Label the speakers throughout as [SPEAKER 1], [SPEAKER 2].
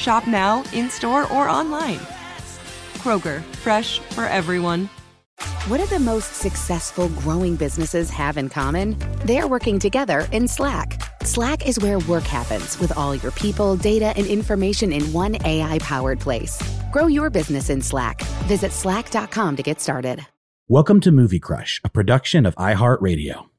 [SPEAKER 1] Shop now, in store, or online. Kroger, fresh for everyone.
[SPEAKER 2] What do the most successful growing businesses have in common? They're working together in Slack. Slack is where work happens with all your people, data, and information in one AI powered place. Grow your business in Slack. Visit slack.com to get started.
[SPEAKER 3] Welcome to Movie Crush, a production of iHeartRadio.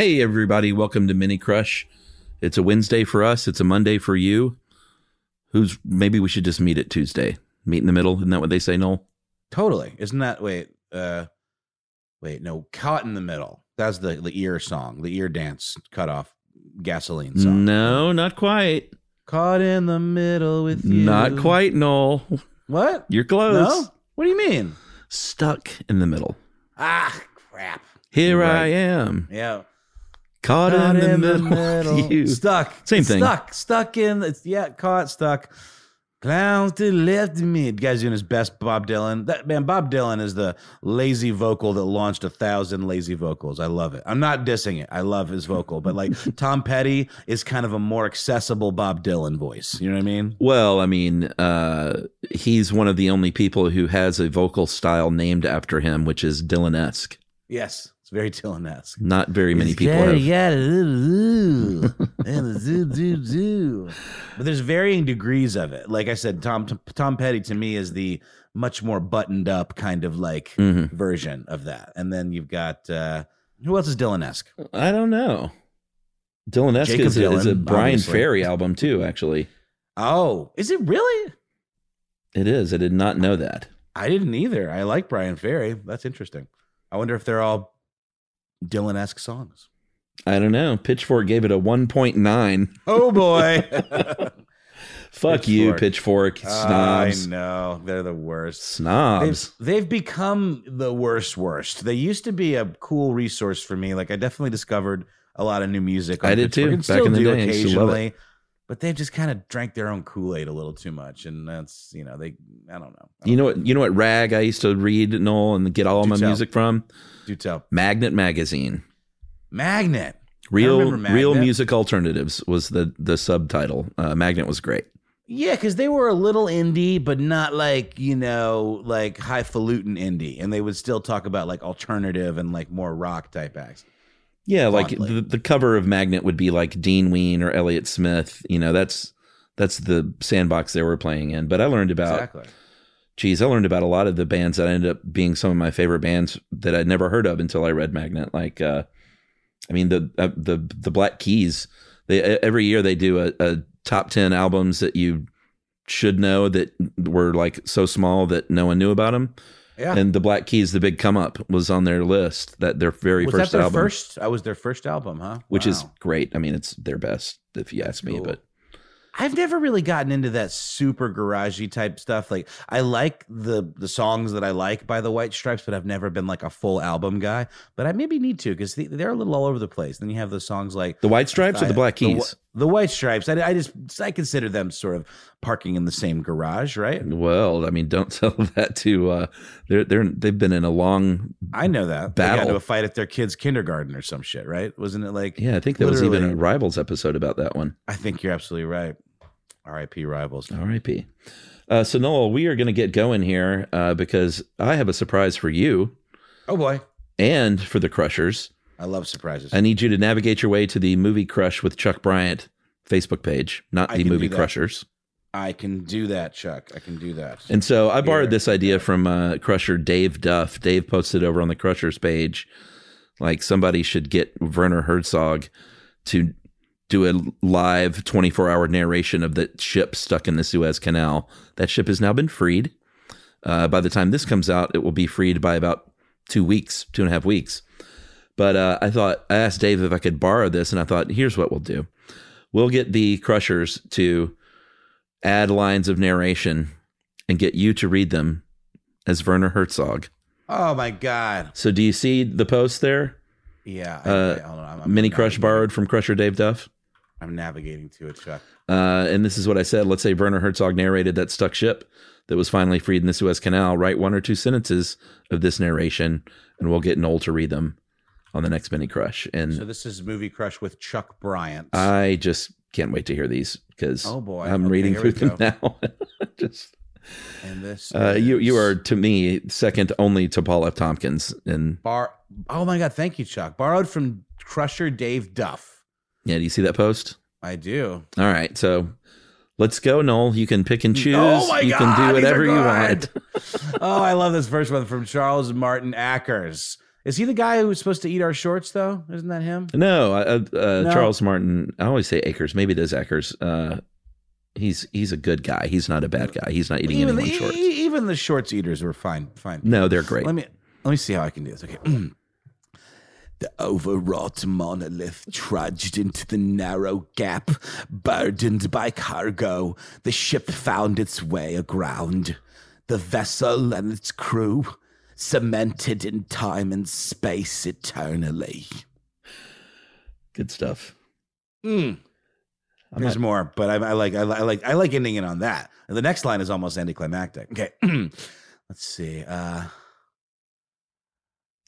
[SPEAKER 4] Hey, everybody, welcome to Mini Crush. It's a Wednesday for us, it's a Monday for you. Who's maybe we should just meet at Tuesday. Meet in the middle. Isn't that what they say, Noel?
[SPEAKER 5] Totally. Isn't that wait, uh wait, no, caught in the middle. That's the the ear song, the ear dance cut off gasoline song.
[SPEAKER 4] No, not quite.
[SPEAKER 5] Caught in the middle with you.
[SPEAKER 4] Not quite, Noel.
[SPEAKER 5] What?
[SPEAKER 4] You're close.
[SPEAKER 5] No? What do you mean?
[SPEAKER 4] Stuck in the middle.
[SPEAKER 5] Ah, crap.
[SPEAKER 4] Here
[SPEAKER 5] You're
[SPEAKER 4] I am,
[SPEAKER 5] Yeah.
[SPEAKER 4] Caught,
[SPEAKER 5] Caught
[SPEAKER 4] in, the middle. with you.
[SPEAKER 5] Stuck.
[SPEAKER 4] Same thing.
[SPEAKER 5] Stuck. Stuck in it's yeah, caught, stuck. Clowns to left of me. The guy's doing his best Bob Dylan. That man, Bob Dylan is the lazy vocal that launched a thousand lazy vocals. I love it. I'm not dissing it. I love his vocal, but like Tom Petty is kind of a more accessible Bob Dylan voice. You know what I mean?
[SPEAKER 4] Well, I mean, uh, he's one of the only people who has a vocal style named after him, which is Dylan esque.
[SPEAKER 5] Yes. It's very Dylan-esque.
[SPEAKER 4] Not very many people
[SPEAKER 5] Yeah,
[SPEAKER 4] have.
[SPEAKER 5] yeah, ooh, and the zoo, zoo, zoo. But there's varying degrees of it. Like I said, Tom Tom Petty to me is the much more buttoned up kind of like
[SPEAKER 4] Mhm.
[SPEAKER 5] version of that. And then you've got uh who else is Dylan-esque?
[SPEAKER 4] I don't know. Dylan esque
[SPEAKER 5] Jacob
[SPEAKER 4] is, a- is a Bryan
[SPEAKER 5] obviously.
[SPEAKER 4] Ferry album too. Actually,
[SPEAKER 5] Oh, is it really?
[SPEAKER 4] it is. I did not know that.
[SPEAKER 5] I didn't either. I like Bryan Ferry. That's interesting. I wonder if they're all Dylan-esque songs.
[SPEAKER 4] I don't know. Pitchfork gave it a one point nine.
[SPEAKER 5] Oh boy.
[SPEAKER 4] Fuck you,
[SPEAKER 5] Pitchfork.
[SPEAKER 4] Pitchfork snobs.
[SPEAKER 5] I know. They're the worst.
[SPEAKER 4] Snobs.
[SPEAKER 5] They've, they've become the worst, worst. They used to be a cool resource for me. Like I definitely discovered a lot of new music. on
[SPEAKER 4] I did
[SPEAKER 5] Pitchfork,
[SPEAKER 4] too, back in the
[SPEAKER 5] do
[SPEAKER 4] day. I used to love it.
[SPEAKER 5] occasionally. But they've just kind of drank their own Kool Aid a little too much, and that's you know they. I don't know. I
[SPEAKER 4] You
[SPEAKER 5] don't
[SPEAKER 4] know what? You know what rag I used to read Noel and get all
[SPEAKER 5] Do
[SPEAKER 4] my
[SPEAKER 5] tell.
[SPEAKER 4] music from
[SPEAKER 5] Do tell.
[SPEAKER 4] Magnet magazine.
[SPEAKER 5] Magnet.
[SPEAKER 4] Real
[SPEAKER 5] remember
[SPEAKER 4] real music alternatives was the the subtitle. Uh, Magnet was great.
[SPEAKER 5] Yeah, because they were a little indie, but not like you know like highfalutin indie, and they would still talk about like alternative and like more rock type acts.
[SPEAKER 4] Yeah, like the, the cover of Magnet would be like Dean Ween or Elliott Smith. You know, that's that's the sandbox they were playing in. But I learned about
[SPEAKER 5] Exactly.
[SPEAKER 4] geez, I learned about a lot of the bands that ended up being some of my favorite bands that I'd never heard of until I read Magnet. Like, uh, I mean, the uh, the the Black Keys. They every year they do a, a top ten albums that you should know that were like so small that no one knew about them.
[SPEAKER 5] Yeah.
[SPEAKER 4] And the Black Keys, the big come up, was on their list. That their very
[SPEAKER 5] was
[SPEAKER 4] first
[SPEAKER 5] that their
[SPEAKER 4] album,
[SPEAKER 5] first? I was their first album, huh?
[SPEAKER 4] which is great. I mean, it's their best if you ask me.
[SPEAKER 5] cool.
[SPEAKER 4] But
[SPEAKER 5] I've never really gotten into that super garagey type stuff. Like I like the the songs that I like by the White Stripes, but I've never been like a full album guy. But I maybe need to because they're a little all over the place. Then you have the songs like
[SPEAKER 4] The White Stripes or the Black Keys?
[SPEAKER 5] the White Stripes. I, I just I consider them sort of parking in the same garage, right?
[SPEAKER 4] Well, I mean, don't tell that to uh they're they're they've been in a long
[SPEAKER 5] I know that they got
[SPEAKER 4] Battle.
[SPEAKER 5] into a fight at their kids' kindergarten or some shit, right? Wasn't it like?
[SPEAKER 4] yeah, I think there was even a Rivals episode about that one.
[SPEAKER 5] I think you're absolutely right. R.I.P. Rivals.
[SPEAKER 4] R.I.P. Uh, so Noel, we are going to get going here uh, because I have a surprise for you
[SPEAKER 5] Oh boy,
[SPEAKER 4] and for the Crushers.
[SPEAKER 5] I love surprises.
[SPEAKER 4] I need you to navigate your way to the movie Crush with Chuck Bryant Facebook page, not
[SPEAKER 5] I
[SPEAKER 4] the movie. Crushers.
[SPEAKER 5] I can do that, Chuck. I can do that.
[SPEAKER 4] And so I borrowed
[SPEAKER 5] Here.
[SPEAKER 4] this idea from uh, Crusher Dave Duff. Dave posted over on the Crushers page, like somebody should get Werner Herzog to do a live 24 hour narration of the ship stuck in the Suez Canal. That ship has now been freed. Uh, by the time this comes out, it will be freed by about two weeks, two and a half weeks. But uh, I thought, I asked Dave if I could borrow this, and I thought, here's what we'll do. We'll get the Crushers to add lines of narration and get you to read them as Werner Herzog.
[SPEAKER 5] Oh my god.
[SPEAKER 4] So, do you see the post there?
[SPEAKER 5] Yeah. I,
[SPEAKER 4] Uh,
[SPEAKER 5] I- hold on, I'm- I'm
[SPEAKER 4] Mini Crush borrowed from Crusher Dave Duff.
[SPEAKER 5] I'm navigating to it, Chuck.
[SPEAKER 4] Uh, and this is what I said. Let's say Werner Herzog narrated that stuck ship that was finally freed in the Suez Canal. Write one or two sentences of this narration, and we'll get Noel to read them on the next Mini Crush. And
[SPEAKER 5] So this is movie crush with Chuck Bryant.
[SPEAKER 4] I just can't wait to hear these because
[SPEAKER 5] Oh, boy.
[SPEAKER 4] I'm
[SPEAKER 5] Okay,
[SPEAKER 4] reading through them now. just
[SPEAKER 5] and this
[SPEAKER 4] uh, you you are to me second only to Paul F. Tompkins. And
[SPEAKER 5] bar. Oh my god, thank you, Chuck. Borrowed from Crusher Dave Duff.
[SPEAKER 4] yeah, do you see that post?
[SPEAKER 5] I do.
[SPEAKER 4] All right, so let's go, Noel. You can pick and choose.
[SPEAKER 5] Oh my
[SPEAKER 4] you
[SPEAKER 5] God,
[SPEAKER 4] can do whatever you want.
[SPEAKER 5] oh, I love this first one from Charles Martin Ackers. Is he the guy who's supposed to eat our shorts, though? Isn't that him?
[SPEAKER 4] No, uh, uh,
[SPEAKER 5] No.
[SPEAKER 4] Charles Martin. I always say Akers. Maybe it is Akers. Uh, he's he's a good guy. He's not a bad guy. He's not eating
[SPEAKER 5] even,
[SPEAKER 4] anyone's
[SPEAKER 5] the,
[SPEAKER 4] shorts.
[SPEAKER 5] even the shorts eaters were fine. Fine.
[SPEAKER 4] No, they're great.
[SPEAKER 5] Let me let me see how I can do this. Okay. The overwrought monolith trudged into the narrow gap, burdened by cargo. The ship found its way aground. The vessel and its crew cemented in time and space eternally.
[SPEAKER 4] Good stuff.
[SPEAKER 5] Mm.
[SPEAKER 4] I'm
[SPEAKER 5] There's
[SPEAKER 4] not-
[SPEAKER 5] more, but I, I like I, I like I like ending it on that. And the next line is almost anticlimactic. Okay, let's see. Uh,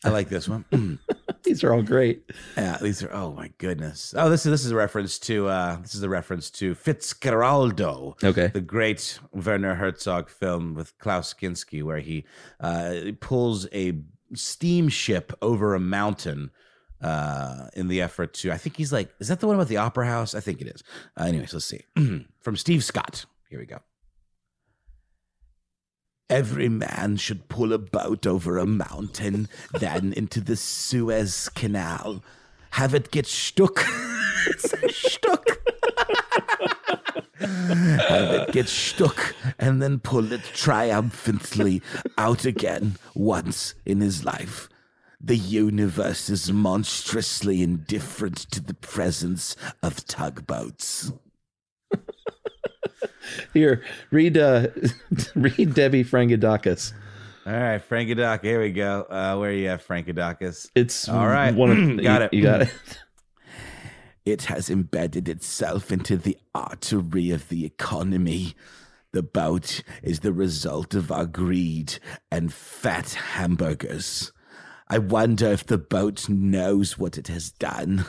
[SPEAKER 5] I like this one.
[SPEAKER 4] These are all great.
[SPEAKER 5] Yeah, these are. Oh my goodness. Oh, this is this is a reference to uh this is a reference to Fitzcarraldo,
[SPEAKER 4] Okay.
[SPEAKER 5] the great Werner Herzog film with Klaus Kinski, where he uh pulls a steamship over a mountain uh in the effort to. I think he's like, is that the one about the opera house? I think it is. Uh, anyways, let's see. From Steve Scott. Here we go. Every man should pull a boat over a mountain, then into the Suez Canal. Have it get stuck. it says stuck. Have it get stuck and then pull it triumphantly out again once in his life. The universe is monstrously indifferent to the presence of tugboats.
[SPEAKER 4] Here, read uh, read Debbie Frangadakis.
[SPEAKER 5] All right, Frankadakis. Here we go. Uh, where are you at, Frankadakis?
[SPEAKER 4] It's
[SPEAKER 5] All right.
[SPEAKER 4] One of,
[SPEAKER 5] Got
[SPEAKER 4] you-
[SPEAKER 5] it.
[SPEAKER 4] You got it.
[SPEAKER 5] It has embedded itself into the artery of the economy. The boat is the result of our greed and fat hamburgers. I wonder if the boat knows what it has done.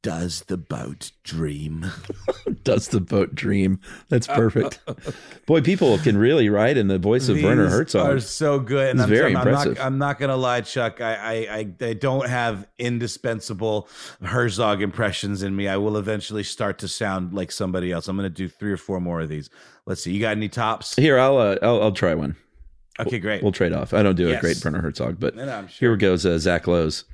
[SPEAKER 5] Does the boat dream?
[SPEAKER 4] Does the boat dream? That's perfect. Boy, people can really write in the voice of Werner Herzog.
[SPEAKER 5] are so good. And
[SPEAKER 4] It's
[SPEAKER 5] I'm,
[SPEAKER 4] very
[SPEAKER 5] I'm,
[SPEAKER 4] impressive.
[SPEAKER 5] not, I'm not gonna lie, Chuck. I, I, I, don't have indispensable Herzog impressions in me. I will eventually start to sound like somebody else. I'm gonna do three or four more of these. Let's see. You got any tops?
[SPEAKER 4] Here, I'll, uh, I'll I'll try one.
[SPEAKER 5] Okay, great.
[SPEAKER 4] We'll trade off. I don't do
[SPEAKER 5] Yes.
[SPEAKER 4] a great Werner Herzog, but
[SPEAKER 5] No, no, I'm
[SPEAKER 4] here goes uh, Zach Lowe's.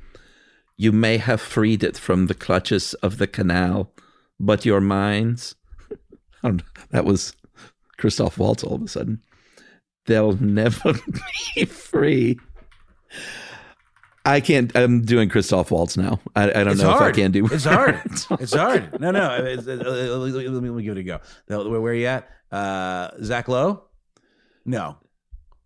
[SPEAKER 4] You may have freed it from the clutches of the canal, but your minds. that was Christoph Waltz all of a sudden. They'll never be free. I can't. I'm doing Christoph Waltz now. I, I don't
[SPEAKER 5] It's
[SPEAKER 4] know
[SPEAKER 5] hard.
[SPEAKER 4] if I can do. It.
[SPEAKER 5] It's hard. it's hard. No, no. it's- uh, let, me, let me give it a go. Where, where are you at? Uh, Zach Lowe? No.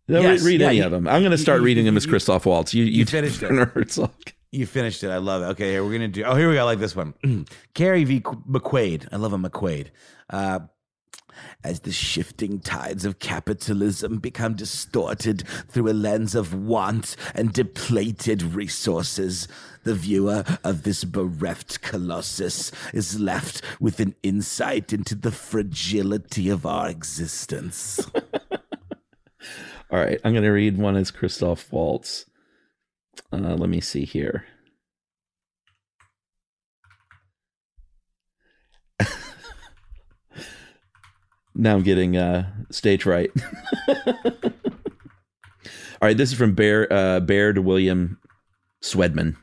[SPEAKER 4] No,
[SPEAKER 5] Yes,
[SPEAKER 4] read
[SPEAKER 5] yeah,
[SPEAKER 4] any of them. I'm going to start
[SPEAKER 5] you-
[SPEAKER 4] reading them as Christoph Waltz. You, you,
[SPEAKER 5] you finished it.
[SPEAKER 4] Herzog.
[SPEAKER 5] You finished it. I love it. Okay, here we're gonna do. Oh, here we go. I like this one. Carrie V. McQuaid. I love a McQuaid. Uh, as the shifting tides of capitalism become distorted through a lens of want and depleted resources, the viewer of this bereft colossus is left with an insight into the fragility of our existence.
[SPEAKER 4] All right, I'm going to read one as Christoph Waltz. Uh, let me see here. now I'm getting uh, stage right. All right, this is from Bear uh, Baird William Swedman.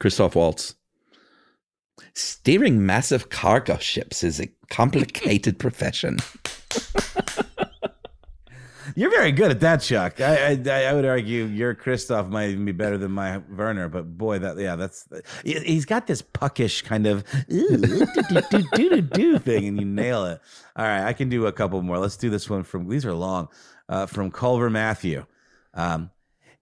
[SPEAKER 4] Christoph Waltz. Steering massive cargo ships is a complicated profession.
[SPEAKER 5] You're very good at that, Chuck. I, I I would argue your Christoph might even be better than my Werner, but boy, that yeah, that's he- he's got this puckish kind of thing, and you nail it. All right, I can do a couple more. Let's do this one from these are long, uh, from Culver Matthew. Um,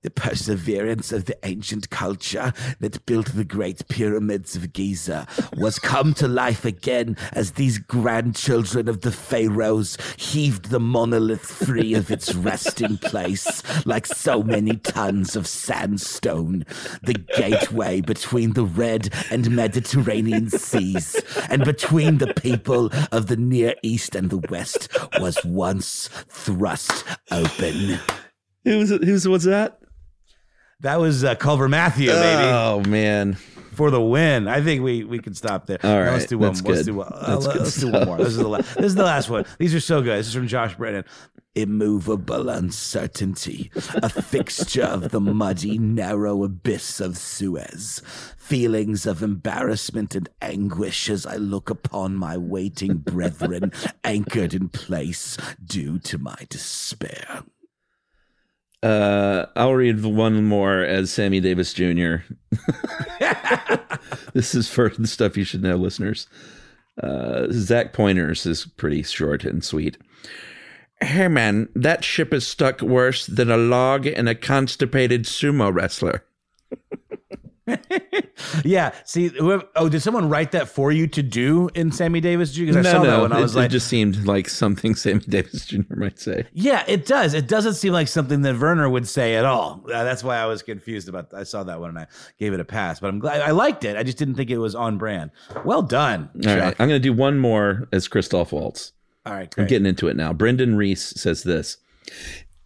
[SPEAKER 5] the perseverance of the ancient culture that built the great pyramids of Giza was come to life again as these grandchildren of the pharaohs heaved the monolith free of its resting place like so many tons of sandstone. The gateway between the Red and Mediterranean seas and between the people of the Near East and the West was once thrust open.
[SPEAKER 4] Who's who's what's that?
[SPEAKER 5] That was uh, Culver Matthew, baby,
[SPEAKER 4] Oh man.
[SPEAKER 5] for the win. I think we we can stop there.
[SPEAKER 4] All right,
[SPEAKER 5] let's do one.
[SPEAKER 4] that's
[SPEAKER 5] Let's
[SPEAKER 4] good.
[SPEAKER 5] do one. uh, let's do one more. This is the last. This is the last one. These are so good. This is from Josh Brennan. Immovable uncertainty, a fixture of the muddy, narrow abyss of Suez. Feelings of embarrassment and anguish as I look upon my waiting brethren anchored in place due to my despair.
[SPEAKER 4] Uh, I'll read one more as Sammy Davis Jr. this is for the stuff you should know, listeners. Uh, Zach Pointers is pretty short and sweet. Hey man, that ship is stuck worse than a log and a constipated sumo wrestler.
[SPEAKER 5] Yeah. See, whoever, oh, did someone write that for you to do in Sammy Davis? Because I saw that one. I
[SPEAKER 4] it,
[SPEAKER 5] was
[SPEAKER 4] it
[SPEAKER 5] like,
[SPEAKER 4] just seemed like something Sammy Davis Jr. might say.
[SPEAKER 5] yeah, it does. It doesn't seem like something that Werner would say at all. Uh, that's why I was confused about. I saw that one and I gave it a pass. But I'm glad I liked it. I just didn't think it was on brand. Well done.
[SPEAKER 4] All
[SPEAKER 5] Chuck.
[SPEAKER 4] right, I'm going to do one more as Christoph Waltz.
[SPEAKER 5] All right.
[SPEAKER 4] I'm getting into it now. Brendan Reese says this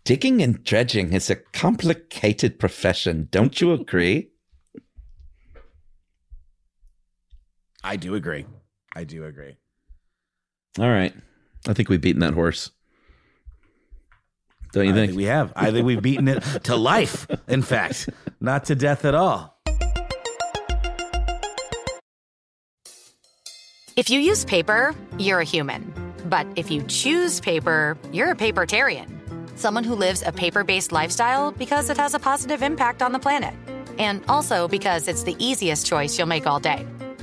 [SPEAKER 4] Digging and dredging is a complicated profession. Don't you agree?
[SPEAKER 5] I do agree. I do agree.
[SPEAKER 4] All right. I think we've beaten that horse. Don't you
[SPEAKER 5] I
[SPEAKER 4] think?
[SPEAKER 5] think we have. I think we've beaten it to life. In fact, not to death at all.
[SPEAKER 6] If you use paper, you're a human. But if you choose paper, you're a papertarian. Someone who lives a paper based lifestyle because it has a positive impact on the planet. And also because it's the easiest choice you'll make all day.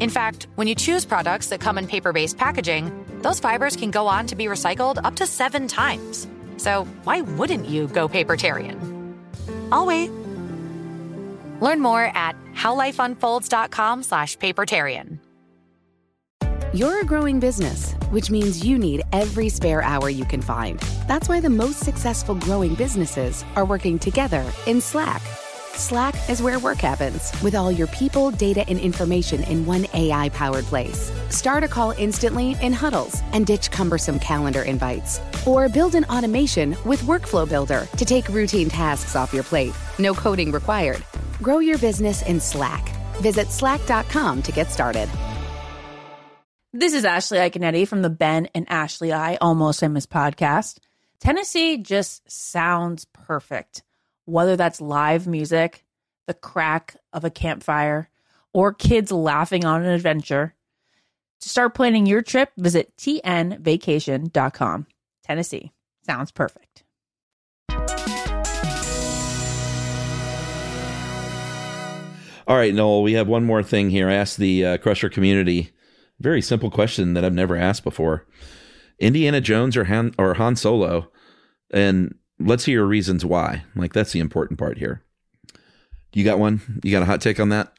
[SPEAKER 6] In fact, when you choose products that come in paper based packaging, those fibers can go on to be recycled up to seven times. So why wouldn't you go papertarian? I'll wait. Learn more at howlifeunfolds.com slash papertarian.
[SPEAKER 2] You're a growing business, which means you need every spare hour you can find. That's why the most successful growing businesses are working together in Slack. Slack is where work happens, with all your people, data, and information in one AI powered place. Start a call instantly in huddles and ditch cumbersome calendar invites. Or build an automation with Workflow Builder to take routine tasks off your plate. No coding required. Grow your business in Slack. Visit slack.com to get started.
[SPEAKER 7] This is Ashley Iaconetti from the Ben and Ashley I Almost Famous podcast. Tennessee just sounds perfect, whether that's live music, the crack of a campfire, or kids laughing on an adventure. To start planning your trip, visit tnvacation.com. Tennessee sounds perfect.
[SPEAKER 4] All right, Noel, we have one more thing here. I asked the uh, Crusher community very simple question that I've never asked before. Indiana Jones or Han, or Han Solo? And let's hear your reasons why. Like, that's the important part here. You got one? You got a hot take on that?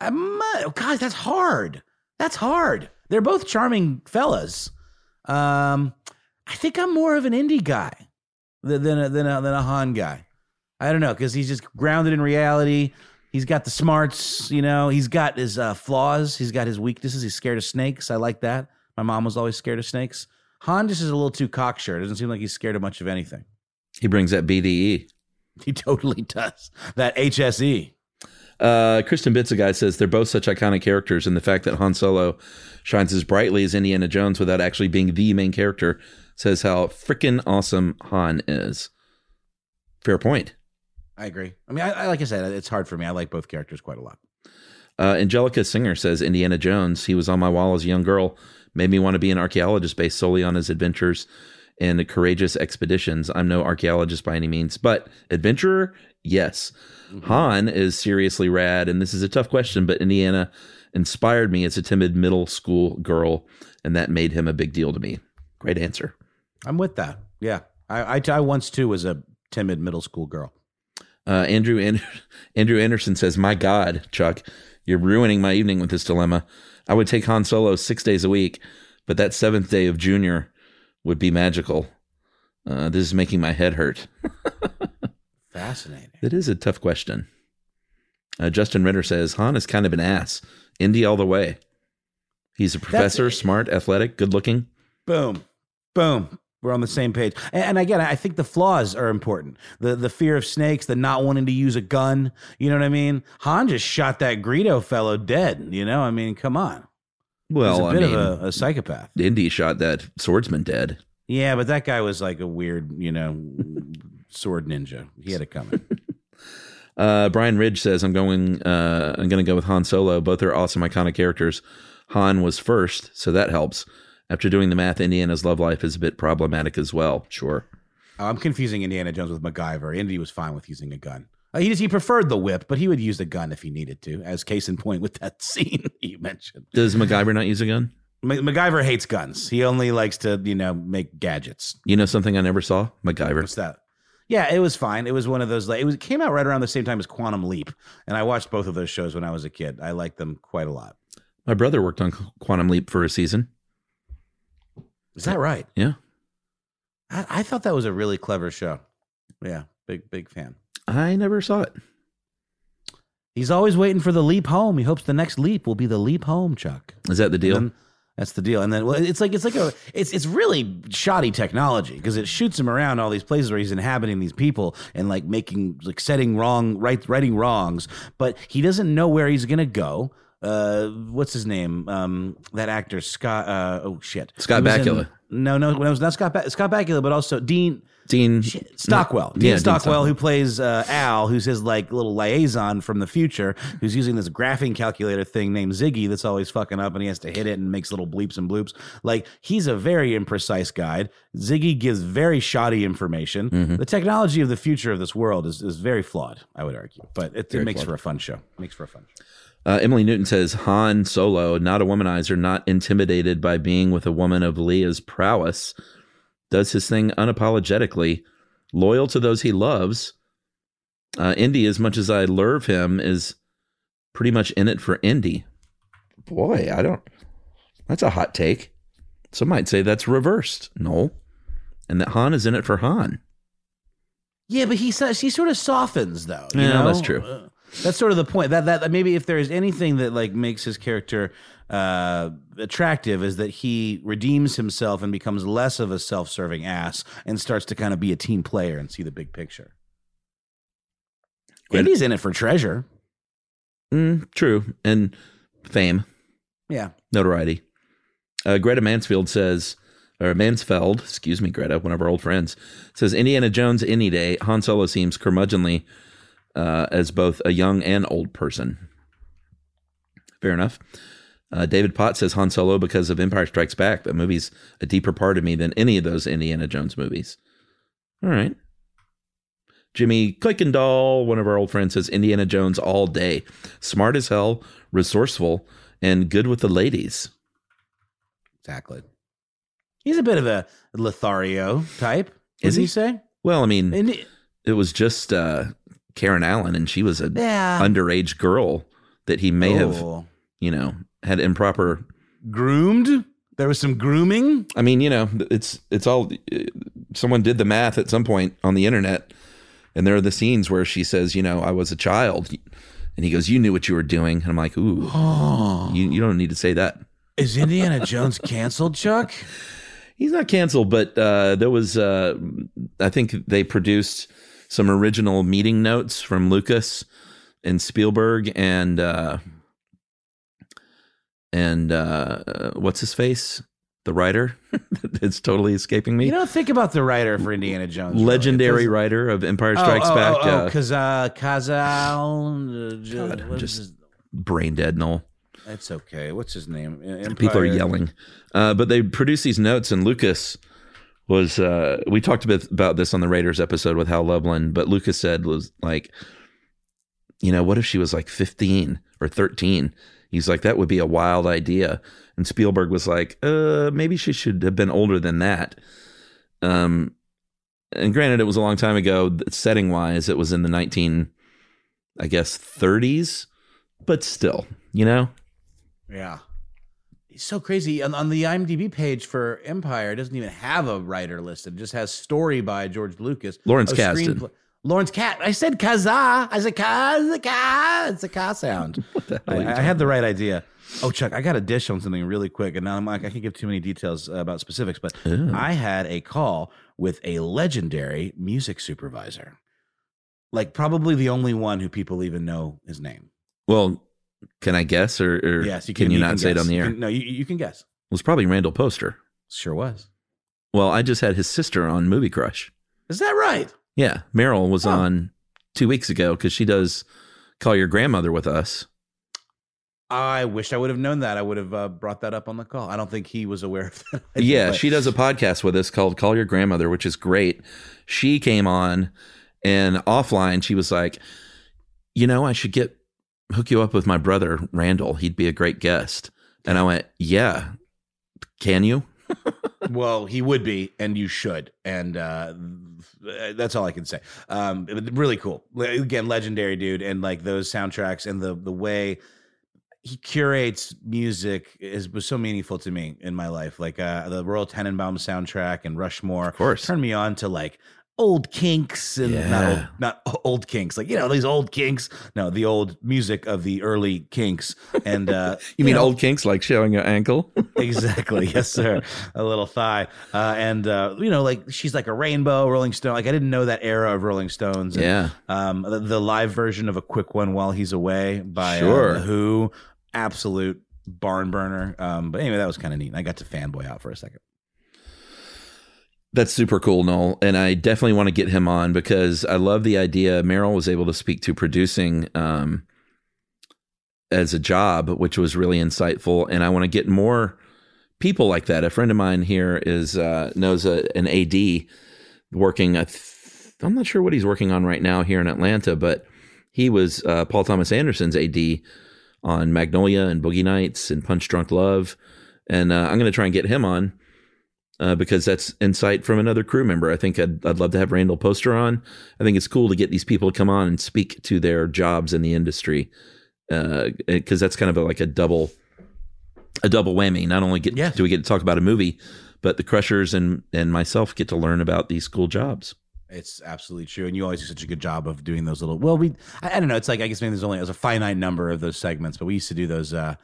[SPEAKER 5] Um, uh, guys, that's hard. That's hard. They're both charming fellas. Um, I think I'm more of an indie guy than than a, than a, than a Han guy. I don't know because he's just grounded in reality. He's got the smarts, you know. He's got his uh, flaws. He's got his weaknesses. He's scared of snakes. I like that. My mom was always scared of snakes. Han just is a little too cocksure. Doesn't seem like he's scared of much of anything.
[SPEAKER 4] He brings that BDE.
[SPEAKER 5] He totally does. That HSE.
[SPEAKER 4] Uh, Kristen Bitsa guy says they're both such iconic characters, and the fact that Han Solo shines as brightly as Indiana Jones without actually being the main character says how freaking awesome Han is. Fair point.
[SPEAKER 5] I agree. I mean, I, I, like I said, it's hard for me. I like both characters quite a lot.
[SPEAKER 4] Uh, Angelica Singer says Indiana Jones. He was on my wall as a young girl. Made me want to be an archaeologist based solely on his adventures and courageous expeditions. I'm no archaeologist by any means, but adventurer, yes. Mm-hmm. Han is seriously rad, and this is a tough question, but Indiana inspired me as a timid middle school girl, and that made him a big deal to me. Great answer.
[SPEAKER 5] I'm with that. Yeah, I, I, I once too was a timid middle school girl.
[SPEAKER 4] Uh, Andrew Andrew Anderson says, "My God, Chuck, you're ruining my evening with this dilemma. I would take Han Solo six days a week, but that seventh day of Junior would be magical. Uh, this is making my head hurt."
[SPEAKER 5] Fascinating.
[SPEAKER 4] It is a tough question. Uh, Justin Ritter says Han is kind of an ass. Indy all the way. He's a professor, smart, athletic, good looking.
[SPEAKER 5] Boom, boom. We're on the same page. And, and, again, I think the flaws are important. The the fear of snakes, the not wanting to use a gun. You know what I mean? Han just shot that Greedo fellow dead. You know, I mean, come on.
[SPEAKER 4] Well,
[SPEAKER 5] a
[SPEAKER 4] I
[SPEAKER 5] bit
[SPEAKER 4] mean,
[SPEAKER 5] of a, a psychopath.
[SPEAKER 4] Indy shot that swordsman dead.
[SPEAKER 5] Yeah, but that guy was like a weird, you know, sword ninja. He had it coming.
[SPEAKER 4] uh, Brian Ridge says, "I'm going. Uh, I'm going to go with Han Solo. Both are awesome, iconic characters. Han was first, so that helps." After doing the math, Indiana's love life is a bit problematic as well. Sure.
[SPEAKER 5] I'm confusing Indiana Jones with MacGyver. Indy was fine with using a gun. Uh, he just, he preferred the whip, but he would use the gun if he needed to, as case in point with that scene you mentioned.
[SPEAKER 4] Does MacGyver not use a gun?
[SPEAKER 5] Ma- MacGyver hates guns. He only likes to, you know, make gadgets.
[SPEAKER 4] You know something I never saw? MacGyver.
[SPEAKER 5] What's that? Yeah, it was fine. It was one of those. Like, it was it came out right around the same time as Quantum Leap, and I watched both of those shows when I was a kid. I liked them quite a lot.
[SPEAKER 4] My brother worked on Quantum Leap for a season.
[SPEAKER 5] Is that right?
[SPEAKER 4] Yeah.
[SPEAKER 5] I, I thought that was a really clever show. Yeah, big big fan.
[SPEAKER 4] I never saw it.
[SPEAKER 5] He's always waiting for the leap home. He hopes the next leap will be the leap home, Chuck.
[SPEAKER 4] Is that the deal?
[SPEAKER 5] Then- that's the deal. And then well, it's like it's like a it's it's really shoddy technology because it shoots him around all these places where he's inhabiting these people and like making like setting wrong right righting wrongs, but he doesn't know where he's gonna go. Uh, what's his name? Um, that actor Scott. Uh, oh shit,
[SPEAKER 4] Scott
[SPEAKER 5] was in-
[SPEAKER 4] Bakula.
[SPEAKER 5] No, no, no, it was not Scott. Ba- Scott Bakula, but also Dean.
[SPEAKER 4] Dean
[SPEAKER 5] Shit, Stockwell. Dean
[SPEAKER 4] Yeah, Dean
[SPEAKER 5] Stockwell,
[SPEAKER 4] Stockwell.
[SPEAKER 5] who plays uh, Al, who's his like little liaison from the future, who's using this graphing calculator thing named Ziggy that's always fucking up, and he has to hit it and makes little bleeps and bloops. Like he's a very imprecise guide. Ziggy gives very shoddy information.
[SPEAKER 4] Mm-hmm.
[SPEAKER 5] The technology of the future of this world is, is very flawed, I would argue, but it, it makes
[SPEAKER 4] flawed.
[SPEAKER 5] for a fun show. Makes for a fun show.
[SPEAKER 4] Uh, Emily Newton says Han Solo, not a womanizer, not intimidated by being with a woman of Leia's prowess, does his thing unapologetically, loyal to those he loves. Uh, Indy, as much as I love him, is pretty much in it for Indy. Boy, I don't. That's a hot take. Some might say that's reversed. No, and that Han is in it for Han.
[SPEAKER 5] Yeah, but he says he sort of softens though. You
[SPEAKER 4] Yeah,
[SPEAKER 5] know?
[SPEAKER 4] that's true.
[SPEAKER 5] That's sort of the point. That that maybe if there's anything that like makes his character uh, attractive is that he redeems himself and becomes less of a self-serving ass and starts to kind of be a team player and see the big picture.
[SPEAKER 4] Great.
[SPEAKER 5] Indy's in it for treasure.
[SPEAKER 4] Mm, true. And fame,
[SPEAKER 5] Yeah.
[SPEAKER 4] notoriety. Uh, Greta Mansfield says, or Mansfeld, excuse me, Greta, one of our old friends, says Indiana Jones any day. Han Solo seems curmudgeonly uh, as both a young and old person. Fair enough. Uh, David Potts says Han Solo because of Empire Strikes Back. That movie's a deeper part of me than any of those Indiana Jones movies. All right. Jimmy Kuykendall, one of our old friends, says Indiana Jones all day. Smart as hell, resourceful, and good with the ladies.
[SPEAKER 5] Exactly. He's a bit of a Lothario type.
[SPEAKER 4] Is
[SPEAKER 5] he
[SPEAKER 4] he?
[SPEAKER 5] say?
[SPEAKER 4] Well, I mean,
[SPEAKER 5] And
[SPEAKER 4] it was just uh, Karen Allen, and she was a
[SPEAKER 5] yeah.
[SPEAKER 4] underage girl that he may have,
[SPEAKER 5] Oh.
[SPEAKER 4] you know, had improper.
[SPEAKER 5] groomed. There was some grooming.
[SPEAKER 4] I mean, you know, it's it's all. Someone did the math at some point on the internet, and there are the scenes where she says, you know, I was a child, and he goes, you knew what you were doing, and I'm like, ooh,
[SPEAKER 5] Oh.
[SPEAKER 4] you you don't need to say that.
[SPEAKER 5] Is Indiana Jones canceled, Chuck?
[SPEAKER 4] He's not canceled, but uh, there was, uh, I think they produced some original meeting notes from Lucas and Spielberg and uh, and uh, uh, what's his face, the writer. it's totally escaping me.
[SPEAKER 5] You don't think about the writer for Indiana Jones. really.
[SPEAKER 4] Legendary writer of Empire
[SPEAKER 5] Oh,
[SPEAKER 4] Strikes
[SPEAKER 5] oh,
[SPEAKER 4] Back.
[SPEAKER 5] Oh,
[SPEAKER 4] uh,
[SPEAKER 5] because uh, Kazal. Uh,
[SPEAKER 4] God, just- brain dead, Noel.
[SPEAKER 5] it's okay. What's his name? Uh,
[SPEAKER 4] People are yelling. Uh, but they produce these notes, and Lucas was. Uh, we talked a bit about this on the Raiders episode with Hal Lublin, but Lucas said was like, you know, what if she was like 15 or 13? He's like, that would be a wild idea. And Spielberg was like, uh, maybe she should have been older than that. Um, and granted, it was a long time ago. Setting wise, it was in the 19, I guess, 30s, but still, you know,
[SPEAKER 5] Yeah. So crazy. On, on the IMDb page for Empire, it doesn't even have a writer listed. It just has story by George Lucas.
[SPEAKER 4] Lawrence
[SPEAKER 5] Oh,
[SPEAKER 4] Kasdan.
[SPEAKER 5] screenplay- Lawrence Cat. I said Kazaa. I said Kaz, Kaz. It's a Ka sound. I, I had the right idea. Oh, Chuck, I got a dish on something really quick, and now I'm like, I can't give too many details about specifics, but I had a call with a legendary music supervisor, like probably the only one who people even know his name.
[SPEAKER 4] Well, can I guess, or, or
[SPEAKER 5] Yes, you
[SPEAKER 4] can,
[SPEAKER 5] can.
[SPEAKER 4] you, not say it on the
[SPEAKER 5] You
[SPEAKER 4] air?
[SPEAKER 5] can- no, you, you can guess.
[SPEAKER 4] It was probably Randall Poster.
[SPEAKER 5] Sure was.
[SPEAKER 4] Well, I just had his sister on Movie Crush.
[SPEAKER 5] Is that right?
[SPEAKER 4] Yeah, Meryl was
[SPEAKER 5] Huh.
[SPEAKER 4] on two weeks ago because she does call your grandmother with us.
[SPEAKER 5] I wish I would have known that. I would have uh, brought that up on the call. I don't think he was aware of that.
[SPEAKER 4] yeah,
[SPEAKER 5] But-
[SPEAKER 4] she does a podcast with us called Call Your Grandmother, which is great. She came on and offline, she was like, you know, I should get hook you up with my brother Randall. He'd be a great guest. And I went, yeah. Can you?
[SPEAKER 5] Well, he would be, and you should, and uh, that's all I can say. Um, really cool. Again, legendary dude, and like those soundtracks and the the way he curates music is was so meaningful to me in my life. Like uh, the Royal Tenenbaum soundtrack and Rushmore,
[SPEAKER 4] Of course.
[SPEAKER 5] turned me on to like old kinks and not old, not old kinks, like you know these old kinks. No, the old music of the early kinks, and uh,
[SPEAKER 4] You mean
[SPEAKER 5] know,
[SPEAKER 4] old kinks like showing your ankle?
[SPEAKER 5] exactly. Yes sir. A little thigh. Uh, and uh, you know like she's like a rainbow rolling stone. Like i didn't know that era of rolling stones. And,
[SPEAKER 4] Yeah.
[SPEAKER 5] um the, the live version of a quick one while he's away by uh,
[SPEAKER 4] Sure.
[SPEAKER 5] The who. Absolute barn burner. Um but anyway that was kind of neat. I got to fanboy out for a second
[SPEAKER 4] That's super cool, Noel. And I definitely want to get him on because I love the idea. Meryl was able to speak to producing um, as a job, which was really insightful. And I want to get more people like that. A friend of mine here is uh, knows a, an AD working. I th- I'm not sure what he's working on right now here in Atlanta, but he was uh, Paul Thomas Anderson's AD on Magnolia and Boogie Nights and Punch Drunk Love. And uh, I'm going to try and get him on uh, because that's insight from another crew member. I think I'd, I'd love to have Randall Poster on. I think it's cool to get these people to come on and speak to their jobs in the industry because that's kind of a, like a double a double whammy. Not only get
[SPEAKER 5] Yes.
[SPEAKER 4] do we get to talk about a movie, but the Crushers and and myself get to learn about these cool jobs.
[SPEAKER 5] It's absolutely true, and you always do such a good job of doing those little. Well, we I, I don't know. It's like I guess maybe there's only there's a finite number of those segments, but we used to do those. uh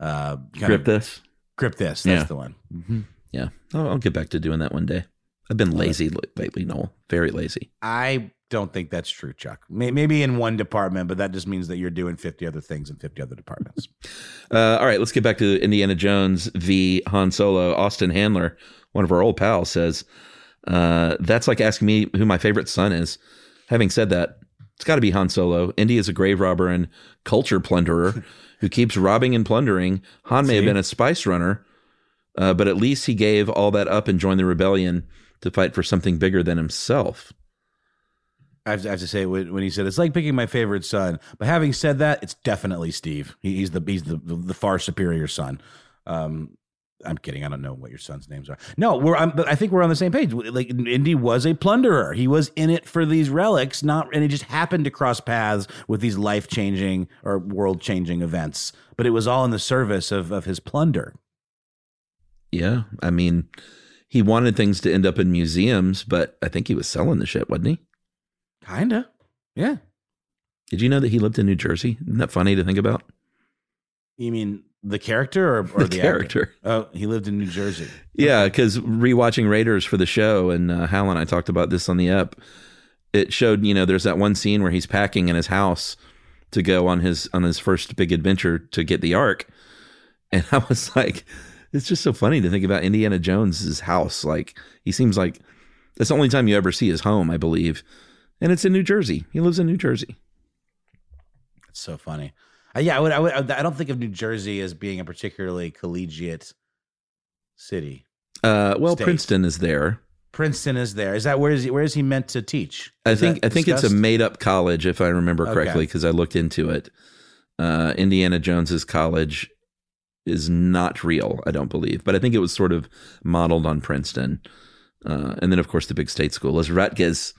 [SPEAKER 5] uh kind
[SPEAKER 4] Grip
[SPEAKER 5] of,
[SPEAKER 4] this.
[SPEAKER 5] Grip this. That's
[SPEAKER 4] Yeah.
[SPEAKER 5] the one.
[SPEAKER 4] Yeah, I'll, I'll get back to doing that one day. I've been lazy lately, Noel. Very lazy.
[SPEAKER 5] I don't think that's true, Chuck. Maybe in one department, but that just means that you're doing 50 other things in 50 other departments.
[SPEAKER 4] Uh, all right, let's get back to Indiana Jones v Han Solo. Austin Handler, one of our old pals, says uh, that's like asking me who my favorite son is. Having said that, it's got to be Han Solo. Indy is a grave robber and culture plunderer who keeps robbing and plundering. Han may have been a spice runner, uh, but at least he gave all that up and joined the rebellion to fight for something bigger than himself.
[SPEAKER 5] I have, to, I have to say when, he said it's like picking my favorite son. But having said that, it's definitely Steve. He, he's the he's the, the far superior son. Um, I'm kidding. I don't know what your son's names are. No, we're. I'm, but I think we're on the same page. Like Indy was a plunderer. He was in it for these relics, not, and he just happened to cross paths with these life changing or world changing events. But it was all in the service of of his plunder.
[SPEAKER 4] Yeah, I mean, he wanted things to end up in museums, but I think he was selling the shit, wasn't he?
[SPEAKER 5] Kinda. Yeah.
[SPEAKER 4] Did you know that he lived in New Jersey? Isn't that funny to think about?
[SPEAKER 5] You mean the character or, or
[SPEAKER 4] The
[SPEAKER 5] the,
[SPEAKER 4] character.
[SPEAKER 5] Actor? Oh, he lived in New Jersey.
[SPEAKER 4] Yeah, because rewatching Raiders for the show, and uh, Hal and I talked about this on the ep. It showed, you know, there's that one scene where he's packing in his house to go on his on his first big adventure to get the Ark, and I was like, it's just so funny to think about Indiana Jones's house. Like he seems like that's the only time you ever see his home, I believe, and it's in New Jersey. He lives in New Jersey.
[SPEAKER 5] It's so funny. Uh, yeah, I would, I would. I don't think of New Jersey as being a particularly collegiate city.
[SPEAKER 4] Uh, well,
[SPEAKER 5] State.
[SPEAKER 4] Princeton is there.
[SPEAKER 5] Princeton is there. Is that where is he? Where is he meant to teach?
[SPEAKER 4] I think I think it's a made up college if I remember correctly because I looked into it. Uh, Indiana Jones's college is not real, I don't believe, but I think it was sort of modeled on Princeton. Uh, and then of course the big state school is Rutgers.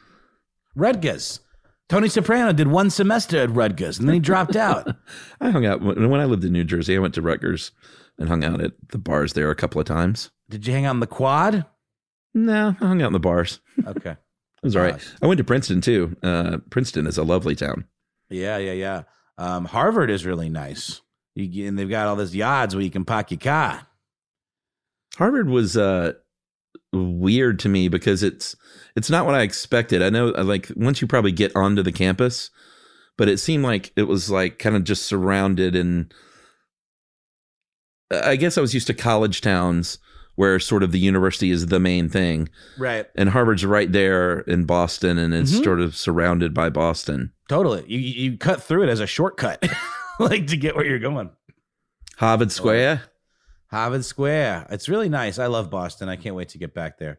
[SPEAKER 5] Rutgers. Tony Soprano did one semester at Rutgers and then he dropped out.
[SPEAKER 4] I hung out when I lived in New Jersey. I went to Rutgers and hung out at the bars there a couple of times.
[SPEAKER 5] Did you hang out in the quad?
[SPEAKER 4] No, I hung out in the bars. It
[SPEAKER 5] Okay.
[SPEAKER 4] was all right. I went to Princeton too. Uh, Princeton is a lovely town.
[SPEAKER 5] Yeah, yeah, yeah. Um, Harvard is really nice. You, and they've got all this yards where you can park your car.
[SPEAKER 4] Harvard was uh weird to me because it's it's not what I expected. I know uh, like once you probably get onto the campus, but it seemed like it was like kind of just surrounded and I guess I was used to college towns where sort of the university is the main thing.
[SPEAKER 5] Right.
[SPEAKER 4] And Harvard's right there in Boston and it's
[SPEAKER 5] Mhm.
[SPEAKER 4] sort of surrounded by Boston.
[SPEAKER 5] Totally. You you cut through it as a shortcut, like to get where you're going.
[SPEAKER 4] Harvard Square.
[SPEAKER 5] Harvard Square. It's really nice. I love Boston. I can't wait to get back there.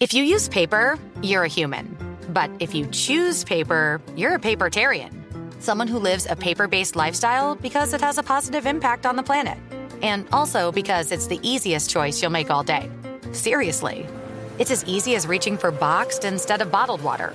[SPEAKER 6] If you use paper, you're a human. But if you choose paper, you're a papertarian. Someone who lives a paper based lifestyle because it has a positive impact on the planet. And also because it's the easiest choice you'll make all day. Seriously. It's as easy as reaching for boxed instead of bottled water.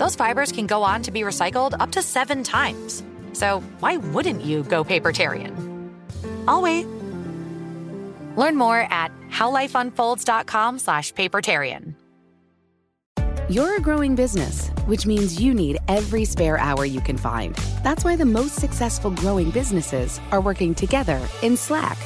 [SPEAKER 6] those fibers can go on to be recycled up to seven times. So why wouldn't you go papertarian? I'll wait. Learn more at howlifeunfolds.com slash papertarian.
[SPEAKER 2] You're a growing business, which means you need every spare hour you can find. That's why the most successful growing businesses are working together in Slack.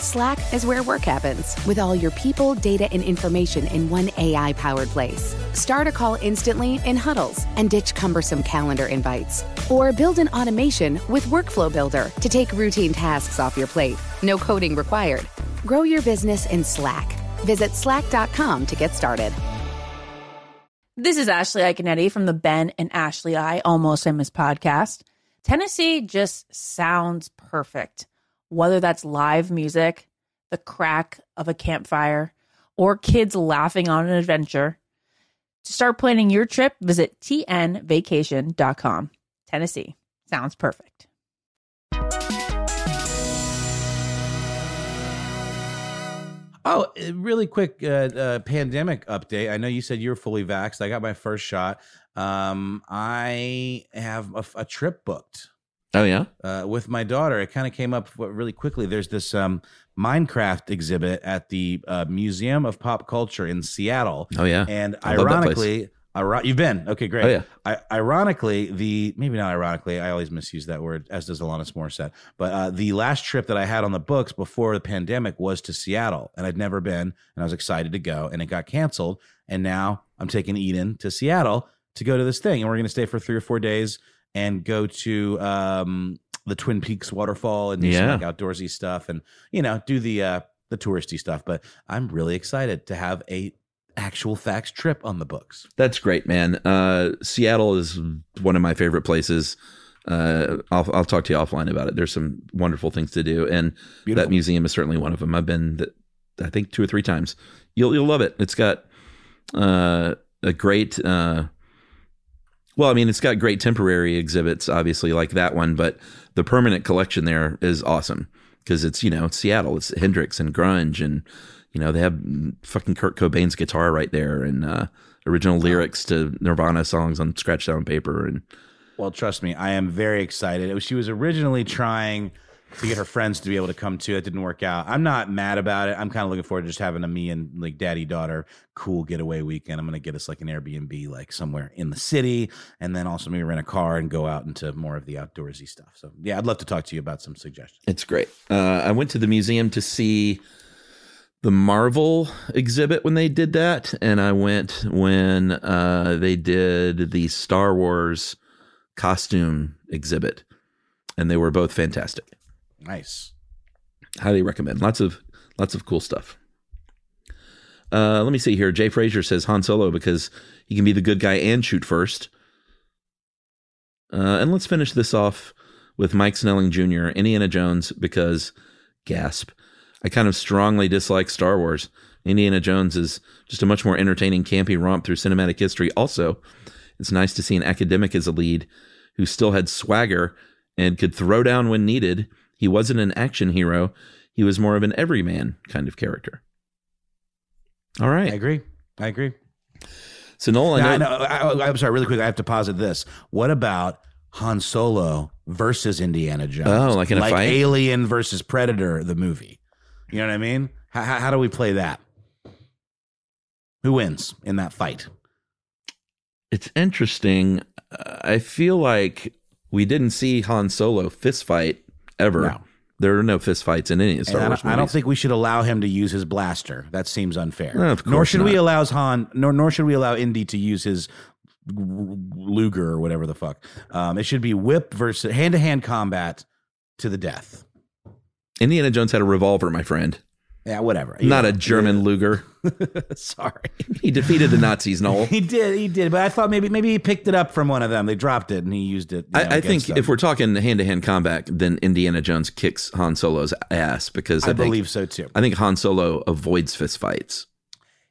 [SPEAKER 2] Slack is where work happens, with all your people, data, and information in one AI powered place. Start a call instantly in huddles and ditch cumbersome calendar invites. Or build an automation with Workflow Builder to take routine tasks off your plate. No coding required. Grow your business in Slack. Visit slack.com to get started.
[SPEAKER 7] This is Ashley Iaconetti from the Ben and Ashley I Almost Famous podcast. Tennessee just sounds perfect, whether that's live music, the crack of a campfire, or kids laughing on an adventure. To start planning your trip, visit tnvacation.com. Tennessee sounds perfect.
[SPEAKER 5] Oh, really quick uh, uh, pandemic update. I know you said you were fully vaxxed. I got my first shot. Um, I have a, a trip booked
[SPEAKER 4] Oh yeah.
[SPEAKER 5] uh, with my daughter. It kind of came up really quickly. There's this um, Minecraft exhibit at the uh, Museum of Pop Culture in Seattle.
[SPEAKER 4] Oh yeah.
[SPEAKER 5] And
[SPEAKER 4] I love that place.
[SPEAKER 5] ironically, iro- you've been okay, great.
[SPEAKER 4] Oh, yeah.
[SPEAKER 5] I, ironically, the maybe not ironically, I always misuse that word, as does Alanis Morissette. But uh, the last trip that I had on the books before the pandemic was to Seattle, and I'd never been, and I was excited to go, and it got canceled, and now I'm taking Eden to Seattle to go to this thing, and we're going to stay for three or four days and go to um, the Twin Peaks waterfall and do some like outdoorsy stuff, and you know, do the uh, the touristy stuff. But I'm really excited to have a actual facts trip on the books.
[SPEAKER 4] That's great, man. Uh, Seattle is one of my favorite places. Uh, I'll I'll talk to you offline about it. There's some wonderful things to do, and
[SPEAKER 5] Beautiful.
[SPEAKER 4] that museum is certainly one of them. I've been, th- I think, two or three times. You'll you'll love it. It's got uh, a great. Uh, well, I mean, it's got great temporary exhibits, obviously, like that one, but the permanent collection there is awesome because it's you know it's Seattle, it's Hendrix and grunge, and you know they have fucking Kurt Cobain's guitar right there, and uh, original lyrics to Nirvana songs on scratched down paper, and
[SPEAKER 5] Well, trust me, I am very excited. Was, she was originally trying to get her friends to be able to come too. It didn't work out. I'm not mad about it. I'm kind of looking forward to just having a me and like daddy daughter cool getaway weekend. I'm gonna get us like an Airbnb like somewhere in the city, and then also maybe rent a car and go out into more of the outdoorsy stuff. So yeah, I'd love to talk to you about some suggestions.
[SPEAKER 4] It's great. Uh, I went to the museum to see the Marvel exhibit when they did that, and I went when uh, they did the Star Wars costume exhibit, and they were both fantastic.
[SPEAKER 5] Nice.
[SPEAKER 4] Highly recommend. Lots of lots of cool stuff. Uh, let me see here. Jay Frazier says Han Solo because he can be the good guy and shoot first. Uh, and let's finish this off with Mike Snelling Jr. Indiana Jones because gasp. I kind of strongly dislike Star Wars. Indiana Jones is just a much more entertaining, campy romp through cinematic history. Also, it's nice to see an academic as a lead who still had swagger and could throw down when needed. He wasn't an action hero. He was more of an everyman kind of character. All right.
[SPEAKER 5] I agree. I agree.
[SPEAKER 4] So Noel, I know,
[SPEAKER 5] no, I, I'm sorry, really quick. I have to posit this. What about Han Solo versus Indiana Jones?
[SPEAKER 4] Oh, like in a fight?
[SPEAKER 5] Alien versus Predator, the movie. You know what I mean? How, how, how do we play that? Who wins in that fight?
[SPEAKER 4] it's interesting. I feel like we didn't see Han Solo fist fight ever.
[SPEAKER 5] No.
[SPEAKER 4] There are no fist fights in any of Star
[SPEAKER 5] I,
[SPEAKER 4] Wars
[SPEAKER 5] don't, I don't think we should allow him to use his blaster. That seems unfair.
[SPEAKER 4] No,
[SPEAKER 5] nor should we allow Han. Nor nor should we allow Indy to use his Luger or whatever the fuck. Um, it should be whip versus hand to hand combat to the death.
[SPEAKER 4] Indiana Jones had a revolver, my friend,
[SPEAKER 5] Yeah, whatever.
[SPEAKER 4] not
[SPEAKER 5] Yeah.
[SPEAKER 4] a German Luger.
[SPEAKER 5] Sorry.
[SPEAKER 4] He defeated the Nazis, Noel.
[SPEAKER 5] He did, he did, but I thought maybe maybe he picked it up from one of them. They dropped it and he used it. you know,
[SPEAKER 4] I, I think
[SPEAKER 5] them.
[SPEAKER 4] if we're talking hand to hand combat, then Indiana Jones kicks Han Solo's ass because I,
[SPEAKER 5] I
[SPEAKER 4] think,
[SPEAKER 5] believe so too.
[SPEAKER 4] I think Han Solo avoids fist fights.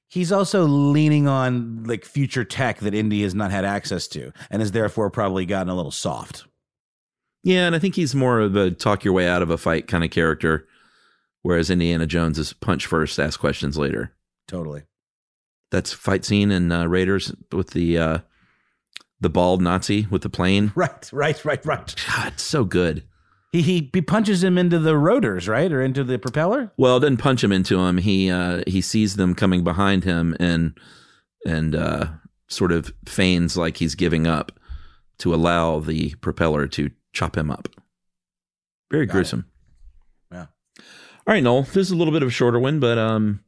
[SPEAKER 5] He's also leaning on like future tech that Indy has not had access to, and has therefore probably gotten a little soft.
[SPEAKER 4] Yeah, and I think he's more of a talk your way out of a fight kind of character, whereas Indiana Jones is punch first, ask questions later.
[SPEAKER 5] Totally.
[SPEAKER 4] That's fight scene in uh, Raiders with the uh, the bald Nazi with the plane.
[SPEAKER 5] Right, right, right, right.
[SPEAKER 4] God, it's so good.
[SPEAKER 5] He, he he punches him into the rotors, right, or into the propeller.
[SPEAKER 4] Well, it doesn't punch him into him. He uh, he sees them coming behind him and and uh, sort of feigns like he's giving up to allow the propeller to chop him up. Very
[SPEAKER 5] Got
[SPEAKER 4] gruesome.
[SPEAKER 5] Yeah.
[SPEAKER 4] All right, Noel. This is a little bit of a shorter one, but um,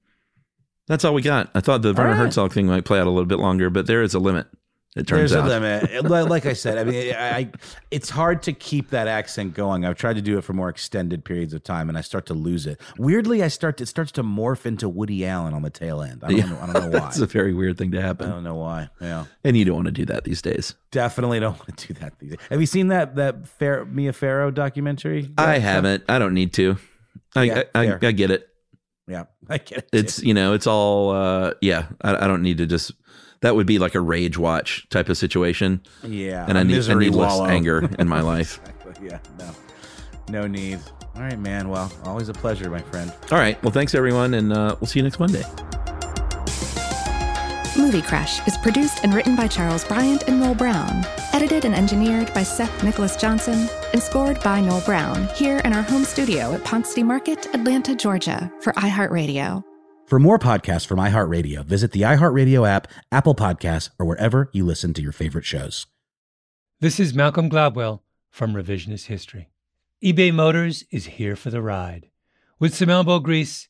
[SPEAKER 4] that's all we got. I thought the Werner
[SPEAKER 5] right.
[SPEAKER 4] Herzog thing might play out a little bit longer, but there is a limit. It turns
[SPEAKER 5] There's
[SPEAKER 4] out.
[SPEAKER 5] a limit. Like I said, I mean, I, it's hard to keep that accent going. I've tried to do it for more extended periods of time, and I start to lose it. Weirdly, I start to, it starts to morph into Woody Allen on the tail end. I don't,
[SPEAKER 4] Yeah.
[SPEAKER 5] know, I don't know why.
[SPEAKER 4] That's a very weird thing to happen.
[SPEAKER 5] I don't know why. Yeah,
[SPEAKER 4] and you don't want to do that these days.
[SPEAKER 5] definitely don't want to do that. These days. Have you seen that that Fair, Mia Farrow documentary?
[SPEAKER 4] I haven't. I don't need to. I
[SPEAKER 5] Yeah,
[SPEAKER 4] I, I. I get it.
[SPEAKER 5] Yeah, I get it.
[SPEAKER 4] It's you know it's all uh, yeah. I, I don't need to just. That would be like a rage watch type of situation,
[SPEAKER 5] yeah,
[SPEAKER 4] and I need I need less anger in my life.
[SPEAKER 5] Exactly. Yeah, no. No need. All right, man. Well, always a pleasure, my friend.
[SPEAKER 4] All right. Well, thanks everyone, and uh, we'll see you next Monday.
[SPEAKER 8] Movie Crush is produced and written by Charles Bryant and Noel Brown, edited and engineered by Seth Nicholas Johnson, and scored by Noel Brown here in our home studio at Ponce City Market, Atlanta, Georgia, for iHeartRadio.
[SPEAKER 3] For more podcasts from iHeartRadio, visit the iHeartRadio app, Apple Podcasts, or wherever you listen to your favorite shows.
[SPEAKER 9] This is Malcolm Gladwell from Revisionist History. eBay Motors is here for the ride. With some elbow grease,